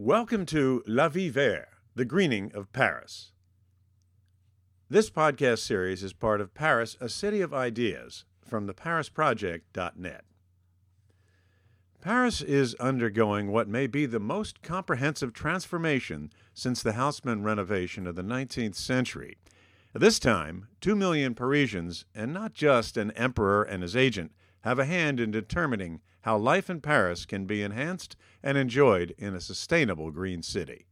Welcome to La Ville Verte, the greening of Paris. This podcast series is part of Paris, a City of Ideas from the ParisProject.net. Paris is undergoing what may be the most comprehensive transformation since the Haussmann renovation of the 19th century. This time, two million Parisians, and not just an emperor and his agent, have a hand in determining how life in Paris can be enhanced and enjoyed in a sustainable green city.